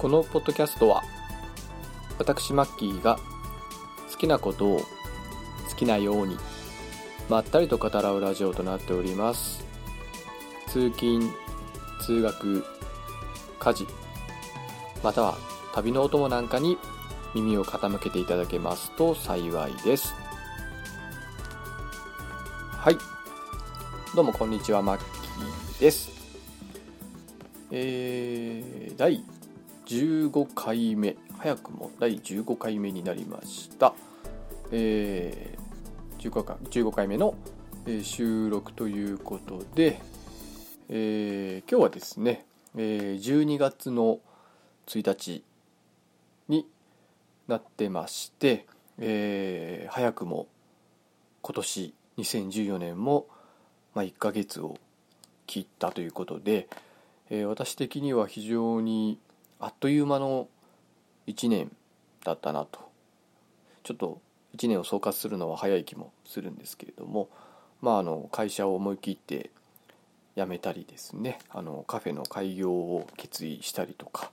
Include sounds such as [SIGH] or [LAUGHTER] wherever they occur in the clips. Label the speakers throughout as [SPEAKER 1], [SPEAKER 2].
[SPEAKER 1] このポッドキャストは私マッキーが好きなことを好きなようにまったりと語らうラジオとなっております。通勤通学家事または旅のお供なんかに耳を傾けていただけますと幸いです。はい。どうもこんにちはマッキーです。えー、第15回目早くも第15回目になりました。えー、15, 回15回目の収録ということで、えー、今日はですね、え、12月の1日になってまして、えー、早くも今年2014年も、まあ、1ヶ月を切ったということで、えー、私的には非常にあっという間の1年だったなと。ちょっと1年を総括するのは早い気もするんですけれども、まあ、あの会社を思い切って辞めたりですねあのカフェの開業を決意したりとか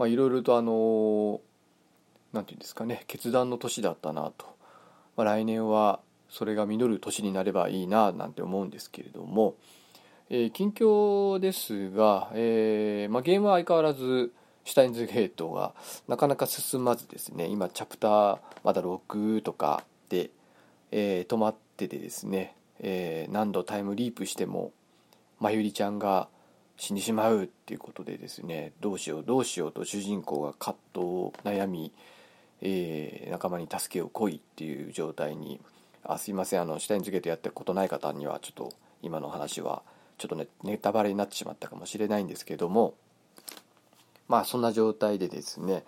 [SPEAKER 1] いろいろとあの何て言うんですかね決断の年だったなと、まあ、来年はそれが実る年になればいいななんて思うんですけれども、えー、近況ですが、えーまあ、ゲームは相変わらずシュタインズゲートがなかなか進まずですね。今チャプターまだ6とかで、えー、止まっててですね、えー、何度タイムリープしてもまゆりちゃんが死んでしまうっていうことでですね。どうしようどうしようと主人公が葛藤を悩み、えー、仲間に助けを来いっていう状態にあすいません。あのシュタインズゲートやったことない方にはちょっと今の話はちょっとねネタバレになってしまったかもしれないんですけどもまあそんな状態でですね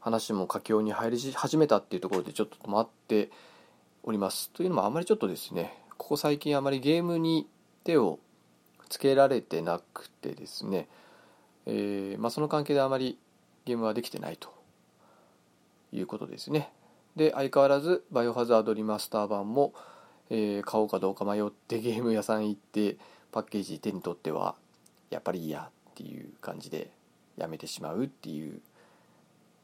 [SPEAKER 1] 話も佳境に入り始めたっていうところでちょっと止まっております。というのもあまりちょっとですねここ最近あまりゲームに手をつけられてなくてですね、えー、まあ、その関係であまりゲームはできてないということですね。で相変わらずバイオハザードリマスター版も、えー、買おうかどうか迷ってゲーム屋さん行ってパッケージ手に取ってはやっぱりいいやっていう感じでやめてしまうっていう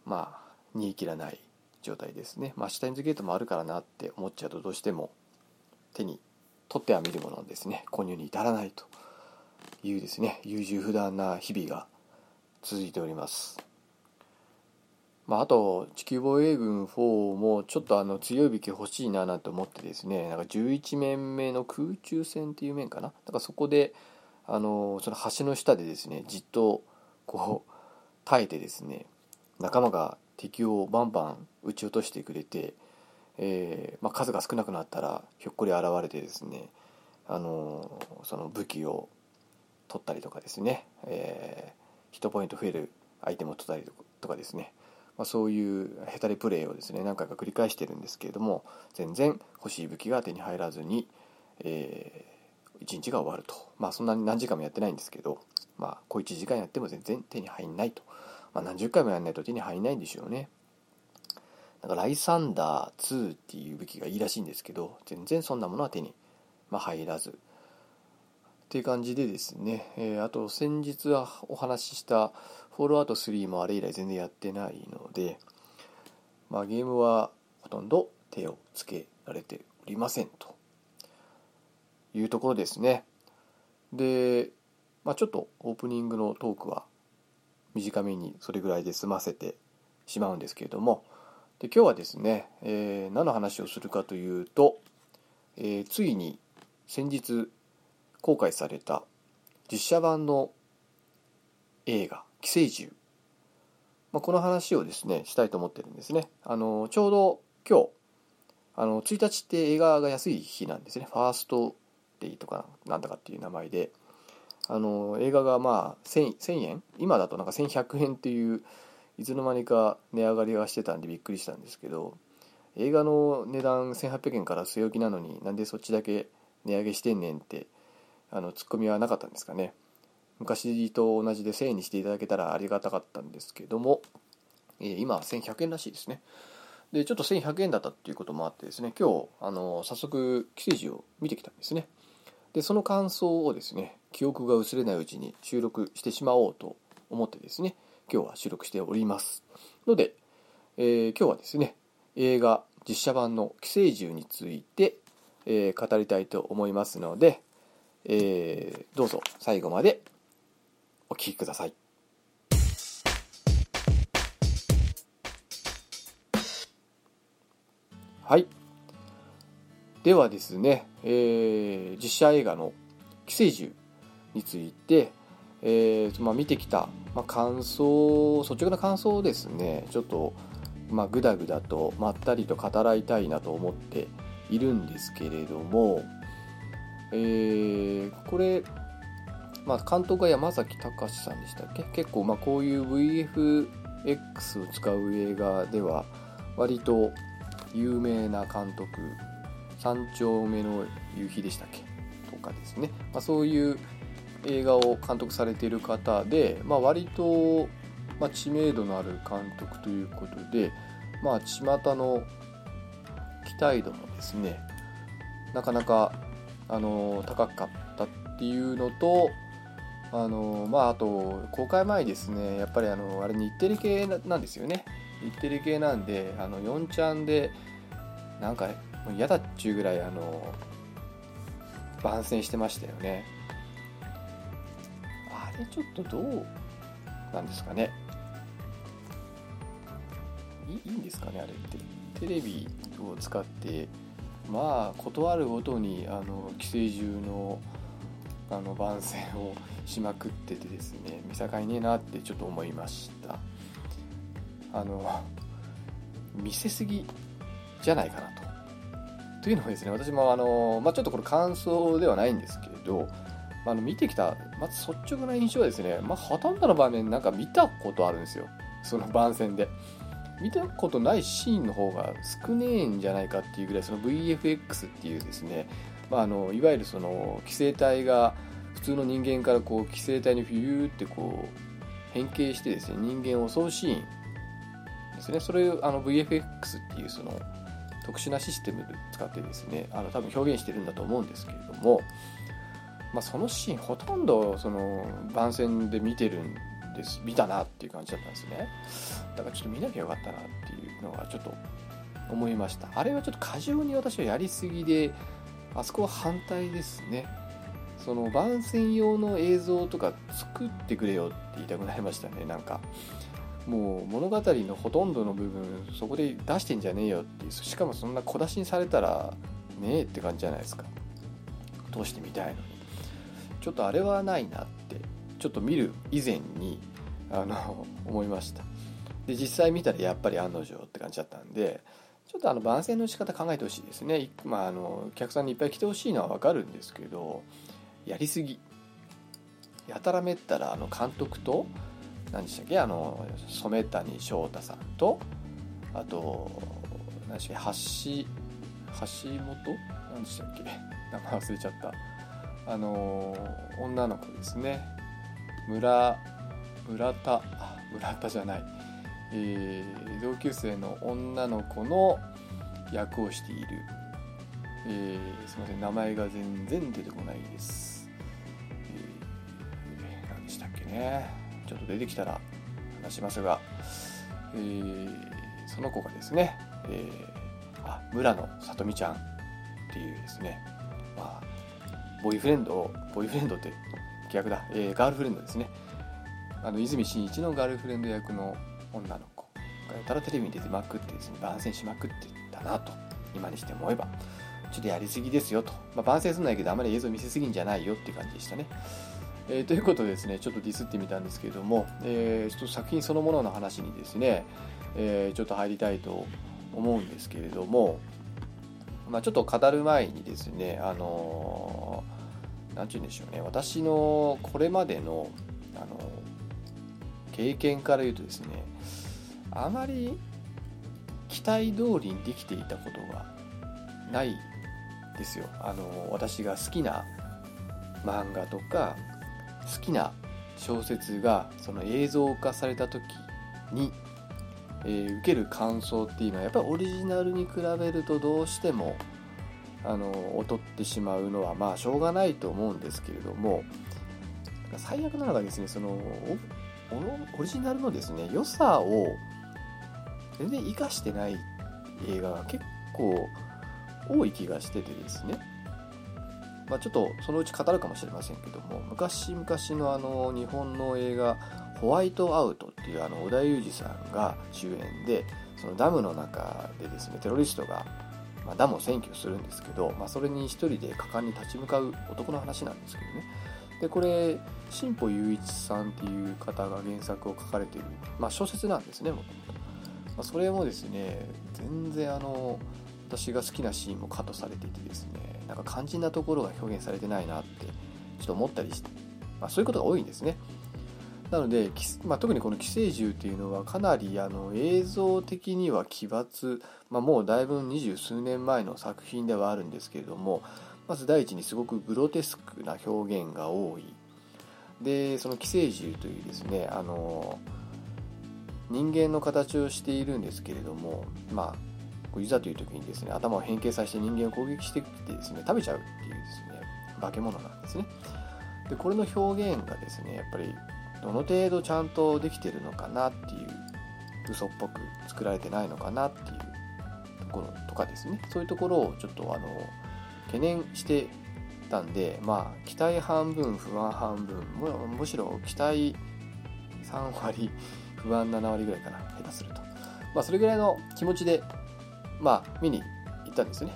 [SPEAKER 1] まあ煮え切らない状態ですね。まあシュタインズゲートもあるからなって思っちゃうとどうしても手に取っては見るものですね。購入に至らないというですね。優柔不断な日々が続いております。まあ、あと地球防衛軍4もちょっとあの強い武器欲しいななんて思ってですね。なんか11面目の空中戦っていう面かな。だからそこであのその橋の下でですねじっとこう耐えてですね仲間が敵をバンバン撃ち落としてくれて、えー、まあ、数が少なくなったらひょっこり現れてですねあのその武器を取ったりとかですね、えー、ヒットポイント増えるアイテムを取ったりとかですね、まあ、そういうヘタレプレイをですね何回か繰り返してるんですけれども全然欲しい武器が手に入らずに、えー、1日が終わると。まあそんなに何時間もやってないんですけどまあ小1時間やっても全然手に入んないと、まあ、何十回もやんないと手に入んないんでしょうね。だからライサンダー2っていう武器がいいらしいんですけど全然そんなものは手に、まあ、入らず。っていう感じでですね、えー、あと先日はお話ししたフォールアウト3もあれ以来全然やってないので、まあ、ゲームはほとんど手をつけられておりませんと。いうところですね。で、まあ、ちょっとオープニングのトークは短めにそれぐらいで済ませてしまうんですけれども。で今日はですね、えー、何の話をするかというと、えー、ついに先日公開された実写版の映画「寄生獣」まあ、この話をですねしたいと思ってるんですね。あのちょうど今日あの1日って映画が安い日なんですね。ファーストデイとかなんだかっていう名前であの映画がまあ 1000, 1000円今だとなんか1100円っていういつの間にか値上がりがしてたんでびっくりしたんですけど映画の値段1800円から据え置きなのになんでそっちだけ値上げしてんねんってあのツッコミはなかったんですかね。昔と同じで1000円にしていただけたらありがたかったんですけども、えー、今は1100円らしいですね。でちょっと1100円だったっていうこともあってですね今日あの早速寄生児を見てきたんですね。でその感想をですね記憶が薄れないうちに収録してしまおうと思ってですね今日は収録しておりますので、えー、今日はですね映画実写版の「寄生獣」について、えー、語りたいと思いますので、えー、どうぞ最後までお聴きください。はい。ではですね、えー、実写映画の「寄生獣」について、えーまあ、見てきた、まあ、感想率直な感想をですねちょっと、まあ、ぐだぐだとまったりと語らいたいなと思っているんですけれども、えー、これ、まあ、監督は山崎隆さんでしたっけ？結構まあこういう VFX を使う映画では割と有名な監督三丁目の夕日でしたっけとかですね、まあ、そういう映画を監督されている方で、まあ、割と、ま、知名度のある監督ということで、まあ、巷の期待度もですねなかなかあの高かったっていうのとあのまああと公開前ですねやっぱりあのあれ日テレ系なんですよね。日テレ系なんであの4ちゃんでなんか嫌だっちゅうぐらいあの番宣してましたよね。あれちょっとどうなんですかね。いいいんですかねあれって。テレビを使ってまあ断るごとにあの寄生獣のあの番宣をしまくっててですね見境ねえなってちょっと思いました。あの見せすぎじゃないかなと。というのはですね私もあの、まあ、ちょっとこれ感想ではないんですけど、まあ、の見てきたまず率直な印象はですね、まあ、ほとんどの場面なんか見たことあるんですよ。その番宣で。見たことないシーンの方が少ねえんじゃないかっていうぐらいその VFX っていうですね、まあ、あのいわゆるその寄生体が普通の人間からこう寄生体にフューってこう変形してですね人間を襲うシーンですね。それあの VFX っていうその特殊なシステムで使ってですねあの多分表現してるんだと思うんですけれども、まあ、そのシーンほとんどその番宣で見てるんです見たなっていう感じだったんですね。だからちょっと見なきゃよかったなっていうのがちょっと思いました。あれはちょっと過剰に私はやりすぎであそこは反対ですね。その番宣用の映像とか作ってくれよって言いたくなりましたねなんか。もう物語のほとんどの部分そこで出してんじゃねえよってしかもそんな小出しにされたらねえって感じじゃないですか。通してみたいのに。ちょっとあれはないなってちょっと見る以前にあの思いました。で実際見たらやっぱり案の定って感じだったんでちょっとあの番宣の仕方考えてほしいですね。まああのお客さんにいっぱい来てほしいのは分かるんですけどやりすぎ。やたらめったらあの監督と何でしたっけあの染谷翔太さんとあと何でしたっけ橋橋本？何でしたっけ？[LAUGHS] 名前忘れちゃった。あの女の子ですね。村村田村田じゃない、えー、同級生の女の子の役をしている、えー、すみません名前が全然出てこないです、えー、何でしたっけね。ちょっと出てきたら話しますが、えー、その子がですね、えー、あ村野さとみちゃんっていうですね、まあ、ボーイフレンドをボーイフレンドって逆だ、えー、ガールフレンドですね。あの泉真一のガールフレンド役の女の子がやたらテレビに出てまくってですね番宣しまくってたなと今にして思えばちょっとやりすぎですよと、まあ、番宣すんないけどあまり映像見せすぎんじゃないよっていう感じでしたね。えー、ということでですねちょっとディスってみたんですけれども、えー、ちょっと作品そのものの話にですね、えー、ちょっと入りたいと思うんですけれども、まあ、ちょっと語る前にですねあの何て言うんでしょうね私のこれまでのあの経験から言うとですねあまり期待通りにできていたことがないですよ。あの私が好きな漫画とか好きな小説がその映像化された時に、えー、受ける感想っていうのはやっぱりオリジナルに比べるとどうしてもあの劣ってしまうのはまあしょうがないと思うんですけれども最悪なのがですねそのオリジナルのですね良さを全然生かしてない映画が結構多い気がしててですね。まあ、ちょっとそのうち語るかもしれませんけども昔々のあの日本の映画「ホワイトアウト」っていうあの織田裕二さんが主演でそのダムの中でですねテロリストが、まあ、ダムを占拠するんですけど、まあ、それに一人で果敢に立ち向かう男の話なんですけどね。でこれ新保雄一さんっていう方が原作を書かれている、まあ、小説なんですねもともと、まあ、それもですね全然あの私が好きなシーンもカットされていてですねなんか肝心なところが表現されてないなってちょっと思ったりして、まあ、そういうことが多いんですね。なので、まあ、特にこの寄生獣っていうのはかなりあの映像的には奇抜、まあ、もうだいぶ二十数年前の作品ではあるんですけれどもまず第一にすごくグロテスクな表現が多い。でその寄生獣というですねあの人間の形をしているんですけれどもまあいざという時にですね頭を変形させて人間を攻撃してきてですね食べちゃうっていうですね化け物なんですね。でこれの表現がですねやっぱりどの程度ちゃんとできてるのかなっていう嘘っぽく作られてないのかなっていうところとかですね。そういうところをちょっとあの懸念してたんでまあ期待半分不安半分むしろ期待3割不安7割ぐらいかな下手すると。まあそれぐらいの気持ちでまあ見に行ったんですね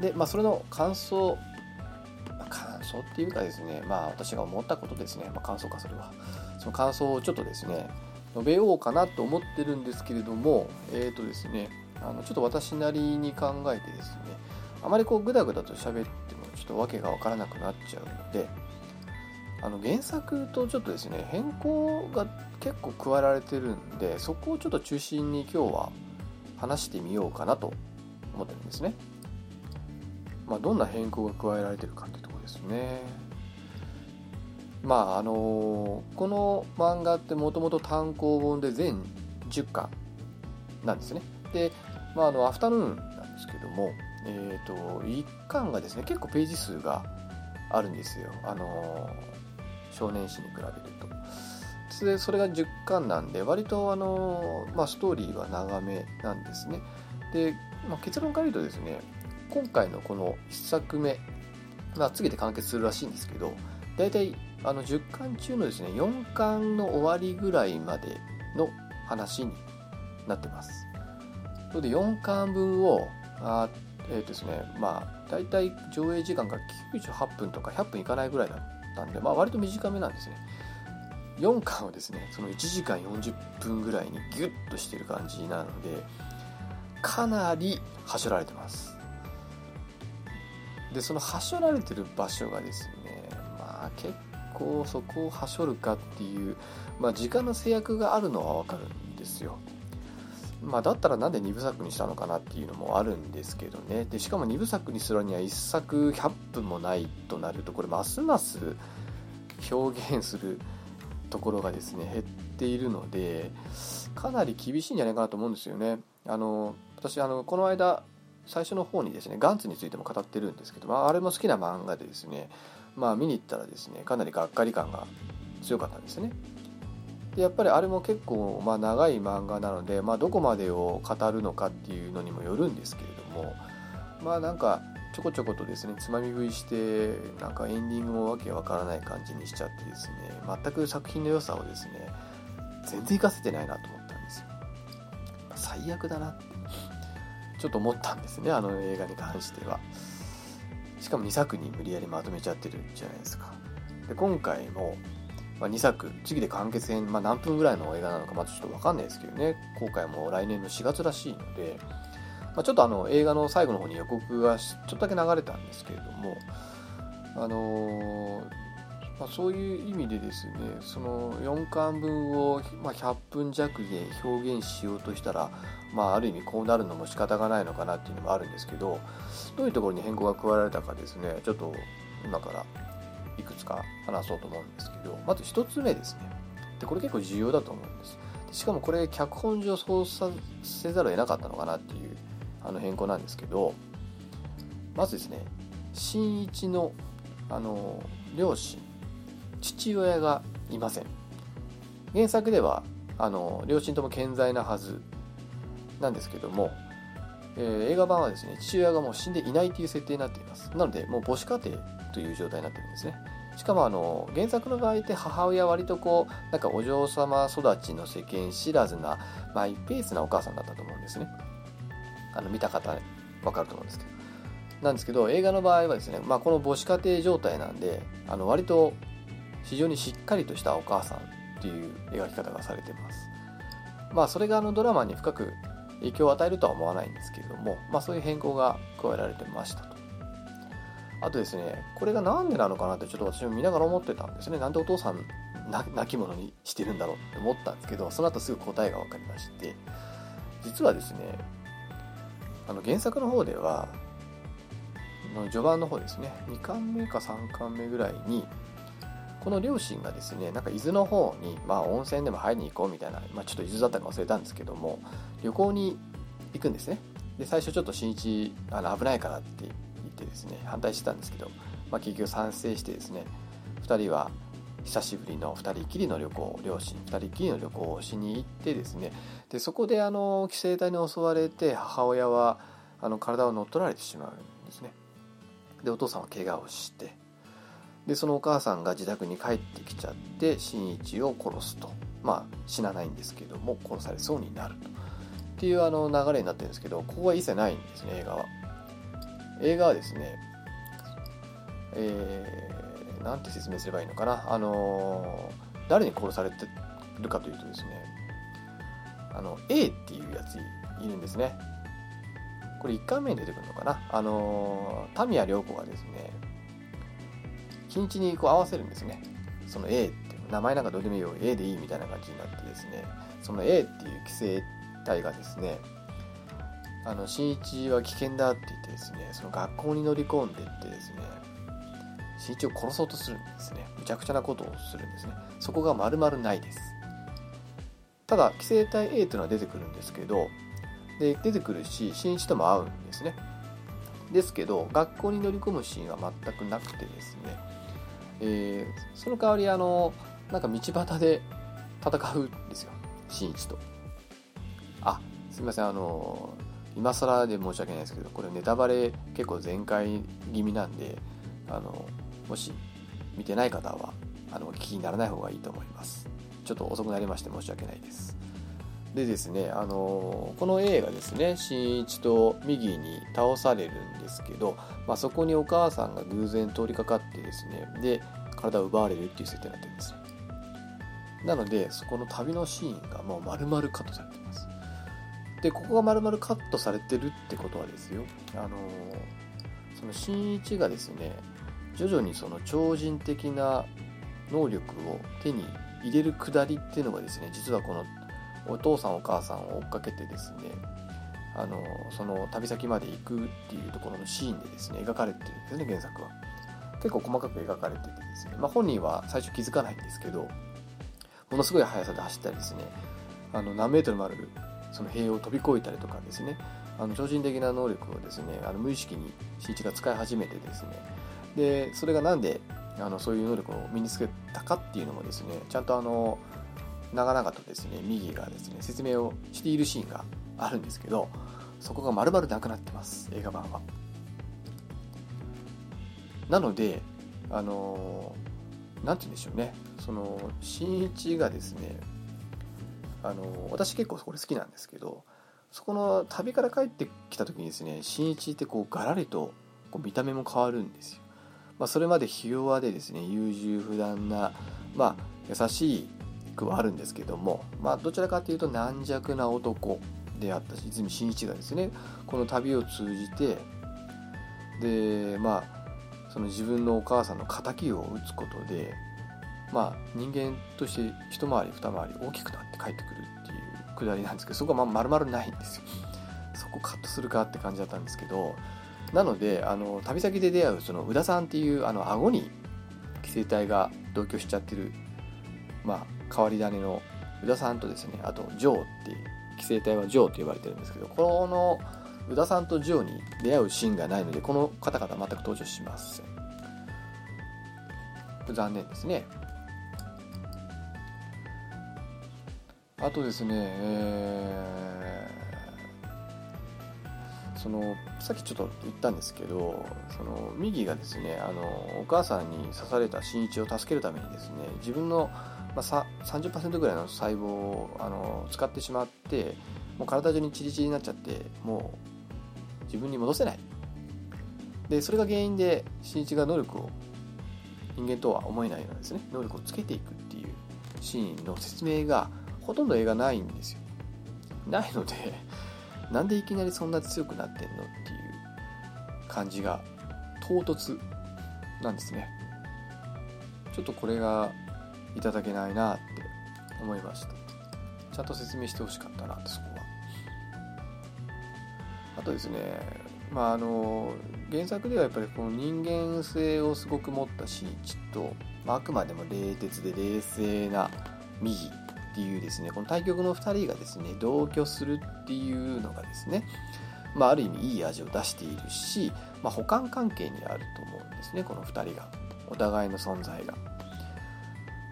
[SPEAKER 1] でまあそれの感想まあ、感想っていうかですね、まあ私が思ったことですね、まあ、感想かそれは。その感想をちょっとですね、述べようかなと思ってるんですけれども、えっ、ー、とですね、あのちょっと私なりに考えてですね、あまりこうグダグダと喋ってもちょっと訳がわからなくなっちゃうので、あの原作とちょっとですね、変更が結構加えられてるんで、そこをちょっと中心に今日は話してみようかなと思ってるんですね。まあ、どんな変更が加えられてるかというとですね。まああのこの漫画ってもともと単行本で全10巻なんですね。で、まあ、あのアフタヌーンなんですけども、えーと、1巻がですね結構ページ数があるんですよ。あの少年誌に比べると。でそれが10巻なんで割とあの、まあ、ストーリーは長めなんですね。で、まあ、結論から言うとですね今回のこの1作目まあ、次で完結するらしいんですけど大体あの10巻中のですね4巻の終わりぐらいまでの話になってます。それで4巻分をあえっ、ー、とですねまあ大体上映時間が98分とか100分いかないぐらいだったんで、まあ、割と短めなんですね。4巻をですねその1時間40分ぐらいにギュッとしてる感じなのでかなりはしょられてますでそのはしょられてる場所がですねまあ結構そこをはしょるかっていう、まあ、時間の制約があるのはわかるんですよ。まあ、だったらなんで2部作にしたのかなっていうのもあるんですけどねでしかも2部作にするには1作100分もないとなるとこれますます表現するところがですね減っているのでかなり厳しいんじゃないかなと思うんですよね。あの私あのこの間最初の方にですねガンツについても語ってるんですけど、まあ、あれも好きな漫画でですねまあ見に行ったらですねかなりがっかり感が強かったんですねでやっぱりあれも結構まあ長い漫画なので、まあ、どこまでを語るのかっていうのにもよるんですけれどもまあなんかちょこちょことですねつまみ食いしてなんかエンディングもわけわからない感じにしちゃってですね全く作品の良さをですね全然活かせてないなと思ったんですよ。最悪だなってちょっと思ったんですねあの映画に関しては。しかも2作に無理やりまとめちゃってるじゃないですか。で今回も、まあ、2作次で完結編、まあ、何分ぐらいの映画なのかまだちょっと分かんないですけどね公開も来年の4月らしいので、まあ、ちょっとあの映画の最後の方に予告がちょっとだけ流れたんですけれどもあのまあ、そういう意味でですねその4巻分を、まあ、100分弱で表現しようとしたら、まあ、ある意味こうなるのも仕方がないのかなっていうのもあるんですけどどういうところに変更が加えられたかですねちょっと今からいくつか話そうと思うんですけどまず1つ目ですね。でこれ結構重要だと思うんです。しかもこれ脚本上そうせざるを得なかったのかなっていうあの変更なんですけどまずですね新一のあの両親父親がいません。原作ではあの両親とも健在なはずなんですけども、えー、映画版はですね父親がもう死んでいないという設定になっています。なのでもう母子家庭という状態になってるんですね。しかもあの原作の場合って母親は割とこうなんかお嬢様育ちの世間知らずなマイペースなお母さんだったと思うんですね。あの見た方わかると思うんですけど。なんですけど映画の場合はですね、まあ、この母子家庭状態なんであの割と非常にしっかりとしたお母さんっていう描き方がされてます。まあそれがあのドラマに深く影響を与えるとは思わないんですけれども、まあ、そういう変更が加えられてましたと。あとですねこれが何でなのかなってちょっと私も見ながら思ってたんですね。なんでお父さん泣き者にしてるんだろうって思ったんですけどその後すぐ答えが分かりまして実はですねあの原作の方ではの序盤の方ですね2巻目か3巻目ぐらいにこの両親がですねなんか伊豆の方に、まあ、温泉でも入りに行こうみたいな、まあ、ちょっと伊豆だったか忘れたんですけども旅行に行くんですね。で最初ちょっと新一あの危ないからって言ってですね反対してたんですけど、まあ、結局賛成してですね2人は久しぶりの2人きりの旅行両親2人きりの旅行をしに行ってですね。でそこであの寄生体に襲われて母親はあの体を乗っ取られてしまうんですね。でお父さんは怪我をしてでそのお母さんが自宅に帰ってきちゃって新一を殺すと。まあ死なないんですけども殺されそうになると。っていうあの流れになってるんですけどここは一切ないんですね映画は。映画はですねえなんて説明すればいいのかな。あの、誰に殺されてるかというとですねあの A っていうやついるんですね。これ1回目に出てくるのかな。あのー、タミヤ涼子がですね日にちにこう合わせるんですね。その A って名前なんかどうでもいいよ。A でいいみたいな感じになってですねその A っていう規制体がですねあの新一は危険だって言ってですねその学校に乗り込んでってですね一を殺そうとするんですね。むちゃくちゃなことをするんですね。そこが丸々ないです。ただ寄生体 A というのは出てくるんですけどで出てくるし新一とも会うんですね。ですけど学校に乗り込むシーンは全くなくてですね。えー、その代わりあのなんか道端で戦うんですよ。新一と。あすみません。あの今更で申し訳ないですけどこれネタバレ結構全開気味なんであのもし見てない方はあの気にならない方がいいと思います。ちょっと遅くなりまして申し訳ないです。でですね、あのこの A がですね新一と右に倒されるんですけど、まあ、そこにお母さんが偶然通りかかってですねで体を奪われるっていう設定になってるんですなのでそこの旅のシーンがもう丸々カットされてます。でここが丸々カットされてるってことはですよあのその新一がですね徐々にその超人的な能力を手に入れるくだりっていうのがですね実はこのお父さんお母さんを追っかけてですねあのその旅先まで行くっていうところのシーンでですね描かれてるんですね原作は。結構細かく描かれててですね、まあ、本人は最初気づかないんですけどものすごい速さで走ったりですねあの何メートルもあるその塀を飛び越えたりとかですねあの超人的な能力をですねあの無意識に新一が使い始めてですねでそれが何であのそういう能力を身につけたかっていうのもですねちゃんとあの長々とですね右がですね説明をしているシーンがあるんですけどそこが丸々なくなってます映画版は。なのであの何て言うんでしょうねその新一がですねあの私結構これ好きなんですけどそこの旅から帰ってきた時にですね新一ってこうガラリとこう見た目も変わるんですよ、まあ、それまでひ弱でですね優柔不断なまあ優しい句はあるんですけども、まあ、どちらかというと軟弱な男であったし泉真一がですねこの旅を通じてでまあその自分のお母さんの敵を討つことでまあ人間として一回り二回り大きくなって帰ってくるっていうくだりなんですけどそこはまあ丸々ないんですよ。そこカットするかって感じだったんですけどなのであの旅先で出会うその宇田さんっていうあの顎に寄生体が同居しちゃってるまあ変わり種の宇田さんとですねあとジョーっていう寄生体はジョーと呼ばれてるんですけどこの宇田さんとジョーに出会うシーンがないのでこの方々全く登場しません。残念ですね。あとですね、えー、そのさっきちょっと言ったんですけどその右がですねあのお母さんに刺された新一を助けるためにですね自分の、まあ、30%ぐらいの細胞をあの使ってしまってもう体中にチリチリになっちゃってもう自分に戻せない。でそれが原因で新一が能力を人間とは思えないようなですね能力をつけていくっていうシーンの説明がほとんど映画ないんですよ。ないのでなんでいきなりそんな強くなってんのっていう感じが唐突なんですね。ちょっとこれがいただけないなって思いました。ちゃんと説明してほしかったなってそこは。あとですねまああの原作ではやっぱりこの人間性をすごく持った新一と、まあ、あくまでも冷徹で冷静な右っていうですねこの対局の2人がですね同居するっていうのがですね、まあ、ある意味いい味を出しているし、まあ、補完関係にあると思うんですねこの2人が。お互いの存在が。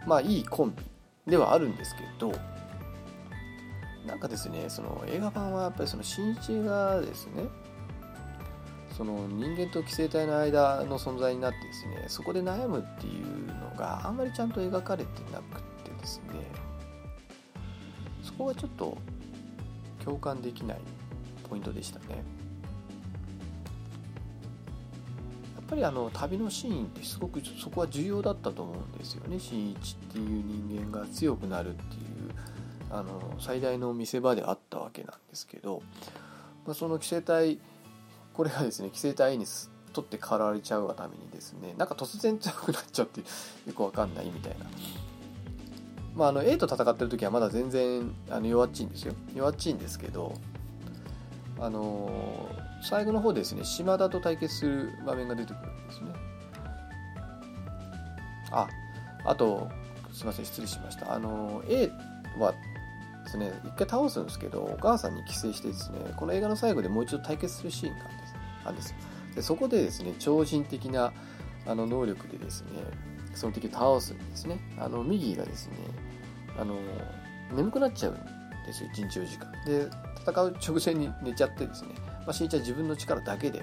[SPEAKER 1] まあいいコンビではあるんですけどなんかですねその映画版はやっぱりその新一がですねその人間と寄生体の間の存在になってですねそこで悩むっていうのがあんまりちゃんと描かれてなくてですねこがちょっと共感できないポイントでしたねやっぱりあの旅のシーンってすごくそこは重要だったと思うんですよね新一っていう人間が強くなるっていうあの最大の見せ場であったわけなんですけど、まあ、その寄生体これがですね寄生体に取って代わられちゃうがためにですねなんか突然強くなっちゃってよくわかんないみたいな。まあ、あの A と戦ってる時はまだ全然あの弱っちいんですよ。弱っちいんですけどあのー、最後の方ですね島田と対決する場面が出てくるんですね。ああとすいません失礼しました。あの A はですね一回倒すんですけどお母さんに寄生してですねこの映画の最後でもう一度対決するシーンがあるんです。でそこでですね超人的なあの能力でですねその敵を倒すんですね。あの右がですねあの眠くなっちゃうんですよ一日4時間。で戦う直前に寝ちゃってですね、まあ、しんいちゃん自分の力だけで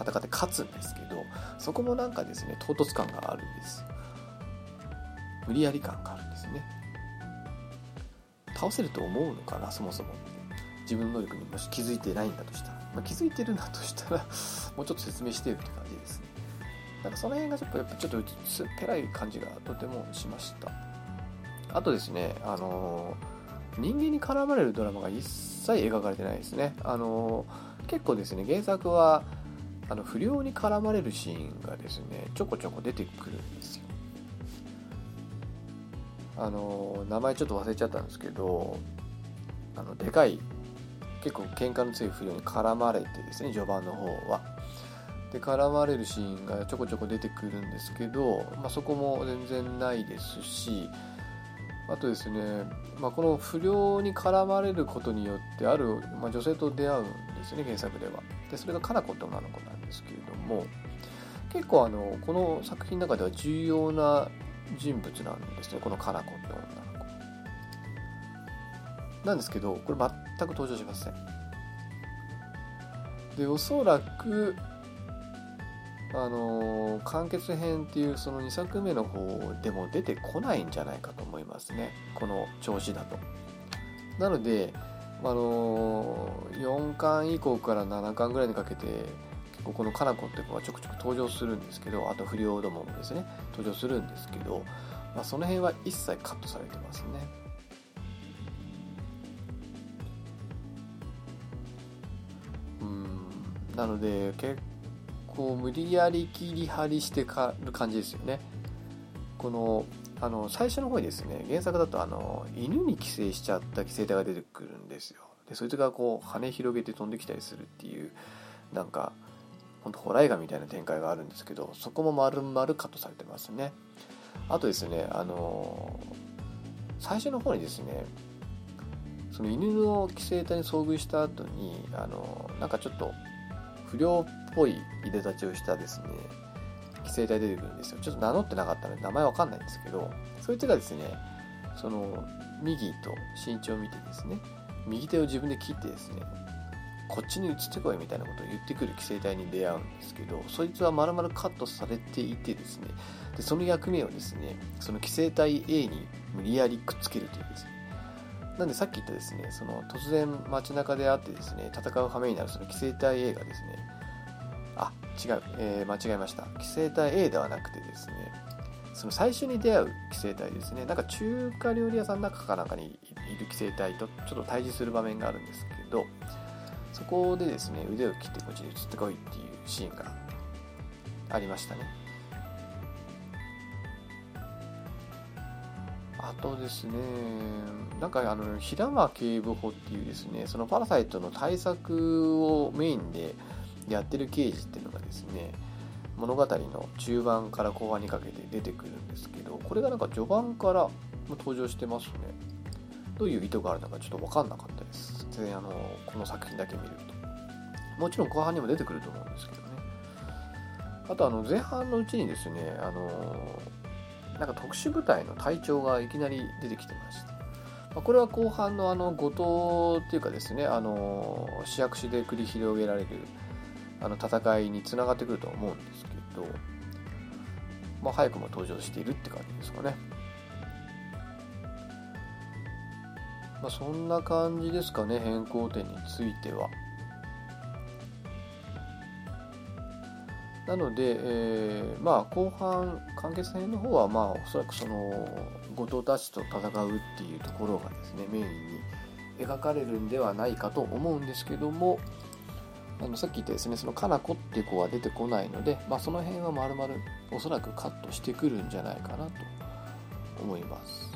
[SPEAKER 1] 戦って勝つんですけどそこもなんかですね唐突感があるんです。無理やり感があるんですね。倒せると思うのかなそもそも。自分の能力にもし気づいてないんだとしたら、まあ、気づいてるんだとしたらもうちょっと説明してよって感じです。ねなんかその辺がちょっとやっぱちょっと薄っぺらい感じがとてもしました。あとですねあの人間に絡まれるドラマが一切描かれてないですね。あの結構ですね原作はあの不良に絡まれるシーンがですねちょこちょこ出てくるんですよ。あの名前ちょっと忘れちゃったんですけどあのでかい結構喧嘩の強い不良に絡まれてですね序盤の方は。で絡まれるシーンがちょこちょこ出てくるんですけど、まあ、そこも全然ないですしあとですね、まあ、この不良に絡まれることによってある、まあ、女性と出会うんですね原作では。でそれがかな子って女の子なんですけれども結構あのこの作品の中では重要な人物なんですねこのかな子って女の子。なんですけどこれ全く登場しません。でおそらくあの完結編っていうその2作目の方でも出てこないんじゃないかと思いますね。この調子だと。なのであの4巻以降から7巻ぐらいにかけてここのかな子って子はちょくちょく登場するんですけどあと不良どももですね。登場するんですけど、まあ、その辺は一切カットされてますね。うん。なので結構無理やり切り張りしてかる感じですよね。このあの最初の方にですね原作だとあの犬に寄生しちゃった寄生体が出てくるんですよ。でそいつがこう羽広げて飛んできたりするっていうなんか本当ホラー映画みたいな展開があるんですけどそこも丸々カットされてますね。あとですねあの最初の方にですねその犬の寄生体に遭遇した後にあのなんかちょっと不良っぽいいでたちをしたですね寄生体出てくるんですよ。ちょっと名乗ってなかったので名前わかんないんですけどそいつがですねその右と身長を見てですね右手を自分で切ってですねこっちに移ってこいみたいなことを言ってくる規制隊に出会うんですけどそいつは丸々カットされていてですねでその役目をですねその規制隊 A に無理やりくっつけるというですね。なんでさっき言ったですねその突然街中で会ってですね戦う羽目になるその規制隊 A がですね違う、えー、間違えました。規制隊 A ではなくてですねその最初に出会う規制隊ですね。なんか中華料理屋さんの中かなんかにいる規制隊とちょっと対峙する場面があるんですけどそこでですね腕を切ってこっちに移ってこいっていうシーンがありましたね。あとですねなんかあの平間警部補っていうですねそのパラサイトの対策をメインでやってる刑事っていうのがですね物語の中盤から後半にかけて出てくるんですけどこれがなんか序盤から登場してますね。どういう意図があるのかちょっと分かんなかったです。全然あのこの作品だけ見ると。もちろん後半にも出てくると思うんですけどね。あとあの前半のうちにですねあのなんか特殊部隊の隊長がいきなり出てきてましたこれは後半のあの後藤っていうかですねあの市役所で繰り広げられるあの戦いにつながってくると思うんですけど、まあ、早くも登場しているって感じですかね。まあ、そんな感じですかね変更点については。なので、えー、まあ後半完結編の方はまあおそらくその後藤たちと戦うっていうところがですねメインに描かれるんではないかと思うんですけどもあのさっき言ったですねそのかなこっていう子は出てこないので、まあ、その辺はまるまるおそらくカットしてくるんじゃないかなと思います。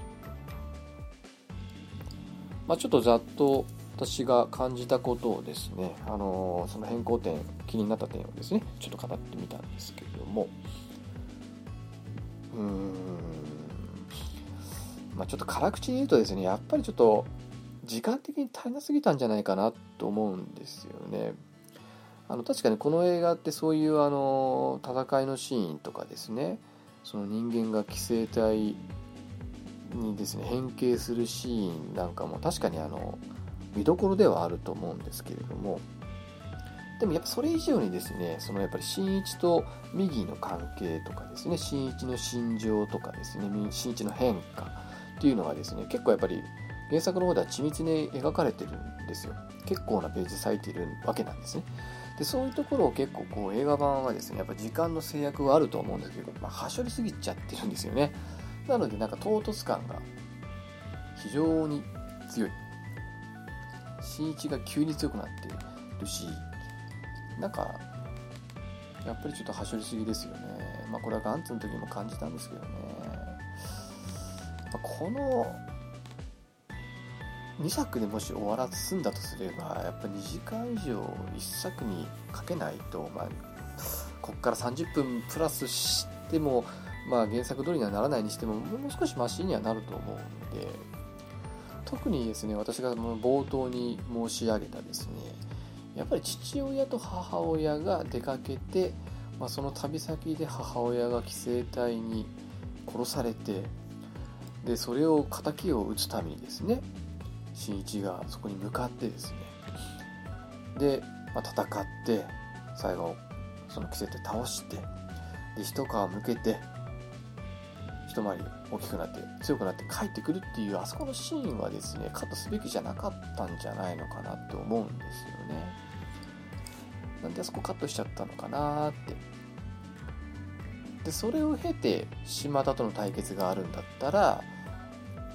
[SPEAKER 1] まあ、ちょっとざっと私が感じたことをですね、あのー、その変更点気になった点をですねちょっと語ってみたんですけれどもうーんまあちょっと辛口で言うとですねやっぱりちょっと時間的に足りなすぎたんじゃないかなと思うんですよね。あの確かにこの映画ってそういうあの戦いのシーンとかですね。その人間が規制隊にですね変形するシーンなんかも確かにあの見どころではあると思うんですけれども。でもやっぱそれ以上にですねそのやっぱり新一と右の関係とかですね新一の心情とかですね新一の変化っていうのがですね結構やっぱり原作の方では緻密に描かれてるんですよ。結構なページ割いてるわけなんですね。でそういうところを結構こう映画版はですねやっぱ時間の制約はあると思うんですけど、まあ、はしょりすぎちゃってるんですよね。なのでなんか唐突感が非常に強い。新一が急に強くなってるしなんかやっぱりちょっとはしょりすぎですよね。まあこれはガンツの時も感じたんですけどね、ま、この2作でもし終わらすんだとすればやっぱ2時間以上1作にかけないと、まあ、こっから30分プラスしても、まあ、原作通りにはならないにしてももう少しマシにはなると思うので特にですね私が冒頭に申し上げたですねやっぱり父親と母親が出かけて、まあ、その旅先で母親が規制隊に殺されてでそれを敵を討つためにですね新一がそこに向かってですねで、まあ、戦って最後その着せて倒してで一皮むけて一回り大きくなって強くなって帰ってくるっていうあそこのシーンはですねカットすべきじゃなかったんじゃないのかなって思うんですよね。なんであそこカットしちゃったのかなって。でそれを経て島田との対決があるんだったら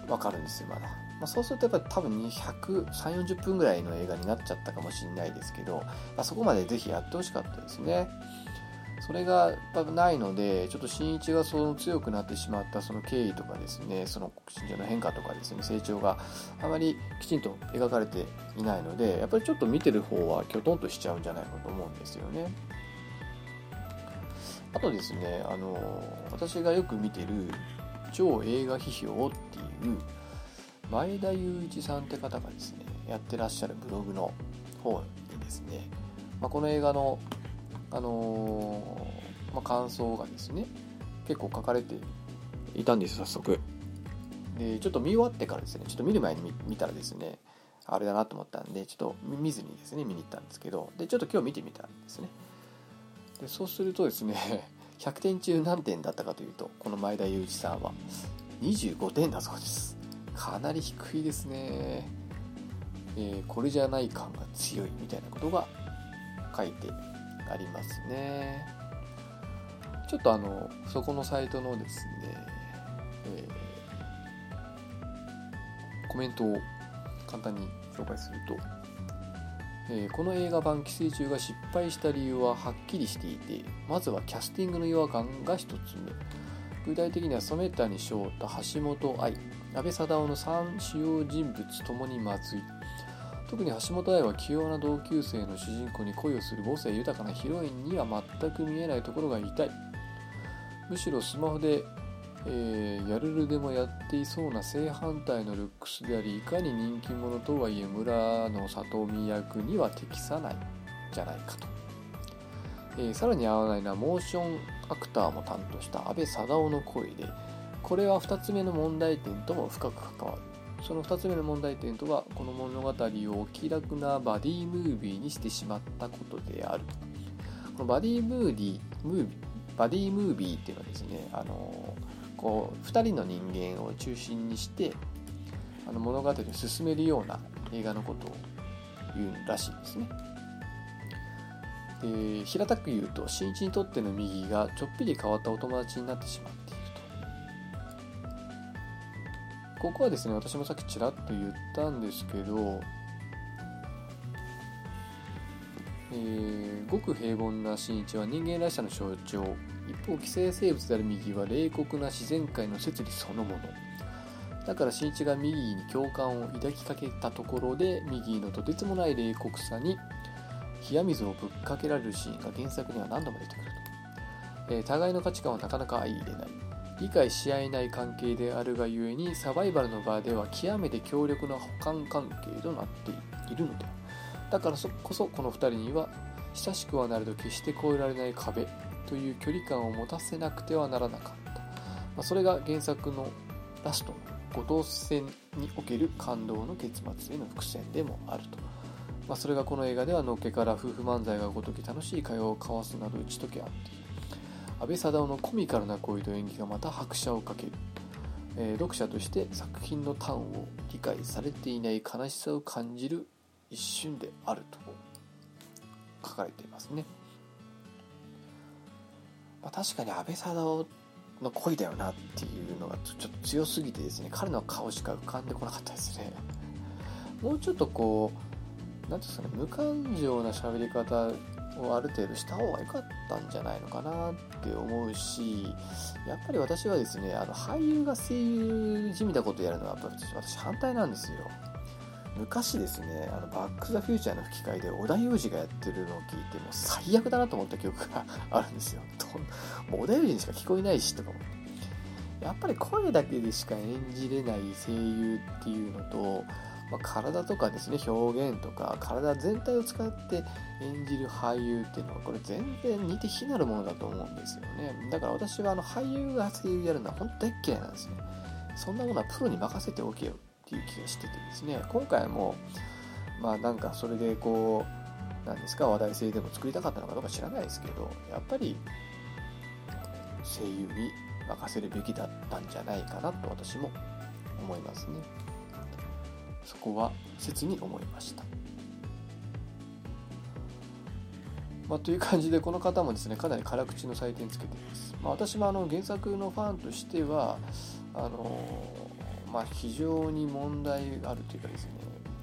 [SPEAKER 1] わかるんですよまだ。まあ、そうするとやっぱり多分200、3、40分ぐらいの映画になっちゃったかもしれないですけど、まあ、そこまでぜひやってほしかったですね。それが多分ないので、ちょっと新一がその強くなってしまったその経緯とかですね、その心情の変化とかですね、成長があまりきちんと描かれていないので、やっぱりちょっと見てる方はきょとんとしちゃうんじゃないかと思うんですよね。あとですね、あの、私がよく見てる超映画批評っていう前田雄一さんって方がですねやってらっしゃるブログの方にですね、まあ、この映画の、あのー、まあ、感想がですね結構書かれていたんです早速。でちょっと見終わってからですねちょっと見る前に見たらですねあれだなと思ったんでちょっと見ずにですね見に行ったんですけどでちょっと今日見てみたんですね。でそうするとですね [LAUGHS] 100点中何点だったかというとこの前田裕二さんは25点だそうです。かなり低いですね、えー、これじゃない感が強いみたいなことが書いてありますね。ちょっとあのそこのサイトのですね、えー、コメントを簡単に紹介すると、えー、この映画版寄生虫が失敗した理由ははっきりしていてまずはキャスティングの違和感が1つ目。具体的には染谷翔太橋本愛阿部サダヲの3主要人物ともにまずい特に橋本愛は器用な同級生の主人公に恋をする母性豊かなヒロインには全く見えないところが痛いむしろスマホでえー、やるるでもやっていそうな正反対のルックスでありいかに人気者とはいえ村の里見役には適さない。じゃないかと、えー、さらに合わないのはモーションアクターも担当した阿部サダヲの声でこれは2つ目の問題点とも深く関わるその2つ目の問題点とはこの物語を気楽なバディムービーにしてしまったことであるこのバディムーディムービーバディムービーっていうのはですねあのこう2人の人間を中心にしてあの物語を進めるような映画のことを言うらしいですね。で平たく言うと新一にとっての右がちょっぴり変わったお友達になってしまってここはですね私もさっきちらっと言ったんですけど、えー、ごく平凡な新一は人間らしさの象徴。一方寄生生物である右は冷酷な自然界の摂理そのもの。だから新一がミギーに共感を抱きかけたところでミギーのとてつもない冷酷さに冷や水をぶっかけられるシーンが原作には何度も出てくると、えー、互いの価値観はなかなか相入れない。理解し合えない関係であるがゆえにサバイバルの場では極めて強力な補完関係となっているのでだからこそこの2人には親しくはなると決して越えられない壁という距離感を持たせなくてはならなかった、まあ、それが原作のラストの後藤戦における感動の結末への伏線でもあると、まあ、それがこの映画ではのっけから夫婦漫才がごとき楽しい会話を交わすなど打ち解け合っている。安倍貞夫のコミカルな恋と演技がまた拍車をかける、えー、読者として作品の端を理解されていない悲しさを感じる一瞬であると書かれていますね。まあ、確かに安倍貞夫の恋だよなっていうのがちょっと強すぎてですね彼の顔しか浮かんでこなかったですねもうちょっとこう何ていうんですかね無感情な喋り方をある程度した方が良かったんじゃないのかなって思うしやっぱり私はですねあの俳優が声優じみたことやるのはやっぱ私反対なんですよ。昔ですねあのバック・ザ・フューチャーの吹き替えで織田裕二がやってるのを聞いてもう最悪だなと思った記憶が [LAUGHS] あるんですよ。もう織田裕二にしか聞こえないしとか思って。やっぱり声だけでしか演じれない声優っていうのと、まあ、体とかですね表現とか体全体を使って演じる俳優っていうのはこれ全然似て非なるものだと思うんですよね。だから私はあの俳優が声優やるのは本当大嫌いなんですねそんなものはプロに任せておけよっていう気がしててですね。今回もまあなんかそれでこうなんですか話題性でも作りたかったのかどうか知らないですけどやっぱり声優に任せるべきだったんじゃないかなと私も思いますね。そこは切に思いました。まあ、という感じでこの方もですねかなり辛口の採点つけています、まあ、私もあの原作のファンとしてはあのまあ、非常に問題があるというかですね、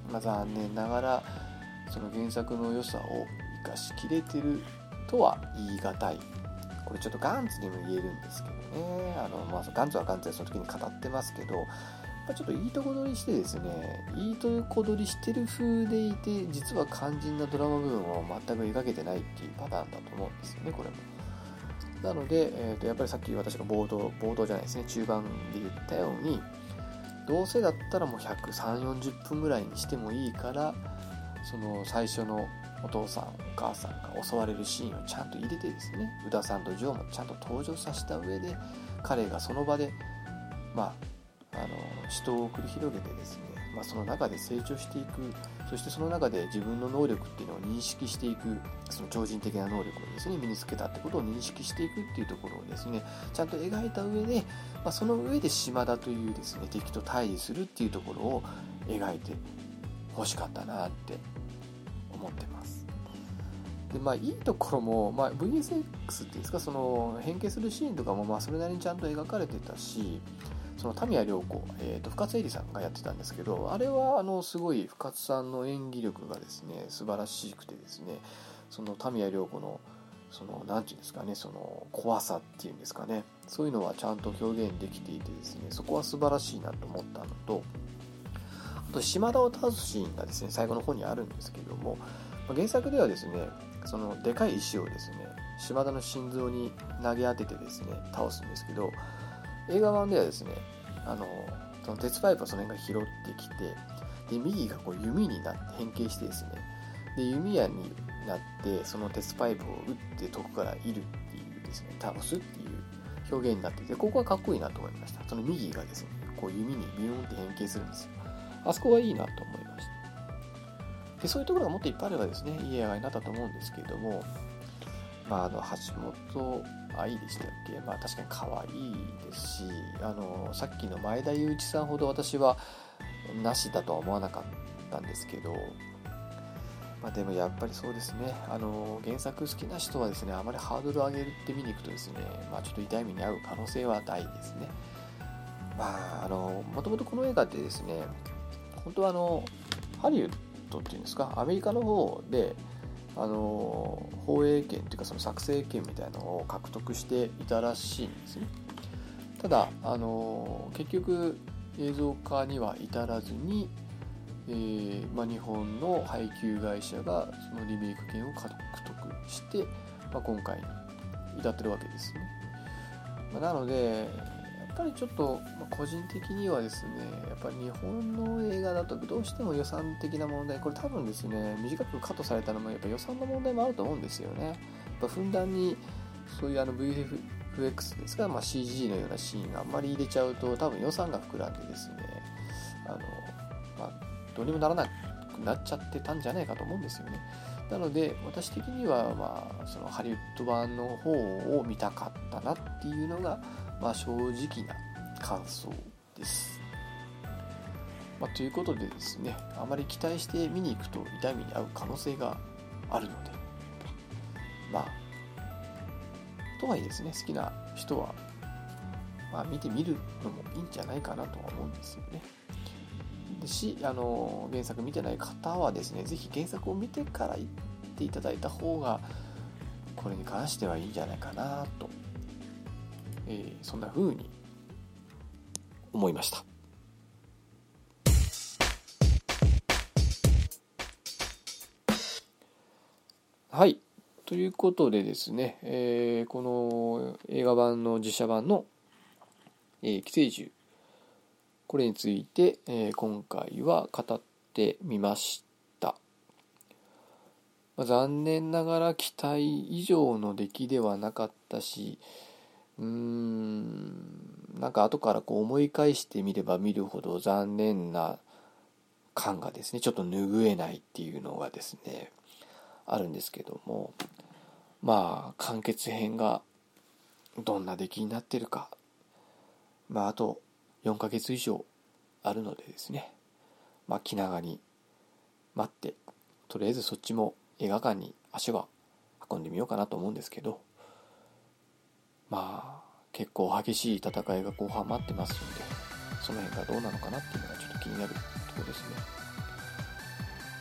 [SPEAKER 1] まあ、残念ながらその原作の良さを生かしきれてるとは言い難い。これちょっとガンツにも言えるんですけどね。あの、まあ、ガンツはガンツでその時に語ってますけどちょっといいとこ取りしてですねいいとこ取りしてる風でいて実は肝心なドラマ部分を全く描けてないっていうパターンだと思うんですよねこれも。なので、えー、とやっぱりさっき私が冒頭冒頭じゃないですね中盤で言ったようにどうせだったらもう13040分ぐらいにしてもいいからその最初のお父さんお母さんが襲われるシーンをちゃんと入れてですね宇田さんとジョーもちゃんと登場させた上で彼がその場でまああの死闘を繰り広げてですね、まあ、その中で成長していくそしてその中で自分の能力っていうのを認識していくその超人的な能力をですね身につけたってことを認識していくっていうところをですねちゃんと描いた上で、まあ、その上で島田というですね敵と対峙するっていうところを描いてほしかったなって思ってます。でまあ、いいところも、まあ、VSX っていうんですかその変形するシーンとかもまあそれなりにちゃんと描かれてたしその田宮涼子、えーと、深津絵里さんがやってたんですけどあれはあのすごい深津さんの演技力がですね素晴らしくてですねその田宮涼子のその何て言うんですかねその怖さっていうんですかねそういうのはちゃんと表現できていてですねそこは素晴らしいなと思ったのとあと島田を倒すシーンがですね最後の方にあるんですけども原作ではですねそのでかい石をですね島田の心臓に投げ当ててですね倒すんですけど映画版ではですねあのその鉄パイプをその辺が拾ってきてで右がこう弓になって変形してですね。で弓矢になってその鉄パイプを打って遠くからいるっていうですね倒すっていう表現になっててここはかっこいいなと思いました。その右がですねこう弓にビューンって変形するんですよ。あそこはいいなと思いました。でそういうところがもっといっぱいあればですねいい映画になったと思うんですけれどもまああの橋本愛でしたっけ？まあ確かに可愛いですしあのさっきの前田裕一さんほど私はなしだとは思わなかったんですけどまあ、でもやっぱりそうですね。あの原作好きな人はですねあまりハードルを上げるって見に行くとですね、まあ、ちょっと痛い目に遭う可能性は大ですね。まああのもともとこの映画ってですね本当はあのハリウッドっていうんですかアメリカの方であの放映権というかその作成権みたいなのを獲得していたらしいんですね。ただあの結局映像化には至らずに、えー、まあ、日本の配給会社がそのリメイク権を獲得して、まあ、今回に至ってるわけですね、まあ、なのでっぱりちょっと、個人的にはですねやっぱり日本の映画だとどうしても予算的な問題これ多分ですね短くカットされたのもやっぱ予算の問題もあると思うんですよね。やっぱふんだんにそういうあの VFX ですか、まあ、CG のようなシーンがあんまり入れちゃうと多分予算が膨らんでですねあの、まあ、どうにもならなくなっちゃってたんじゃないかと思うんですよね。なので私的にはまあそのハリウッド版の方を見たかったなっていうのがまあ、正直な感想です。まあ、ということでですね、あまり期待して見に行くと痛みに遭う可能性があるので、まあ、とはいえですね、好きな人は、まあ、見てみるのもいいんじゃないかなとは思うんですよね。でし、あの、原作見てない方はですね、是非原作を見てから行っていただいた方が、これに関してはいいんじゃないかなとえー、そんな風に思いました。はい。ということでですね、えー、この映画版の実写版の、えー、寄生獣、これについて、えー、今回は語ってみました。まあ、残念ながら期待以上の出来ではなかったし、うーん。なんか後からこう思い返してみれば見るほど残念な感がですねちょっと拭えないっていうのがですねあるんですけどもまあ完結編がどんな出来になってるか。まああと4ヶ月以上あるのでですねまあ気長に待ってとりあえずそっちも映画館に足は運んでみようかなと思うんですけどまあ結構激しい戦いが後半待ってますのでその辺がどうなのかなっていうのがちょっと気になるところですね。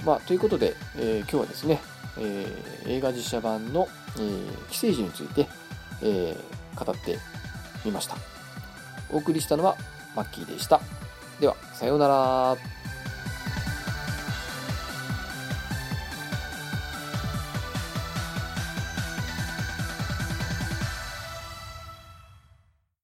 [SPEAKER 1] まあ、ということで、えー、今日はですね、えー、映画実写版の、えー、寄生獣について、えー、語ってみました。お送りしたのはマッキーでした。では、さようなら。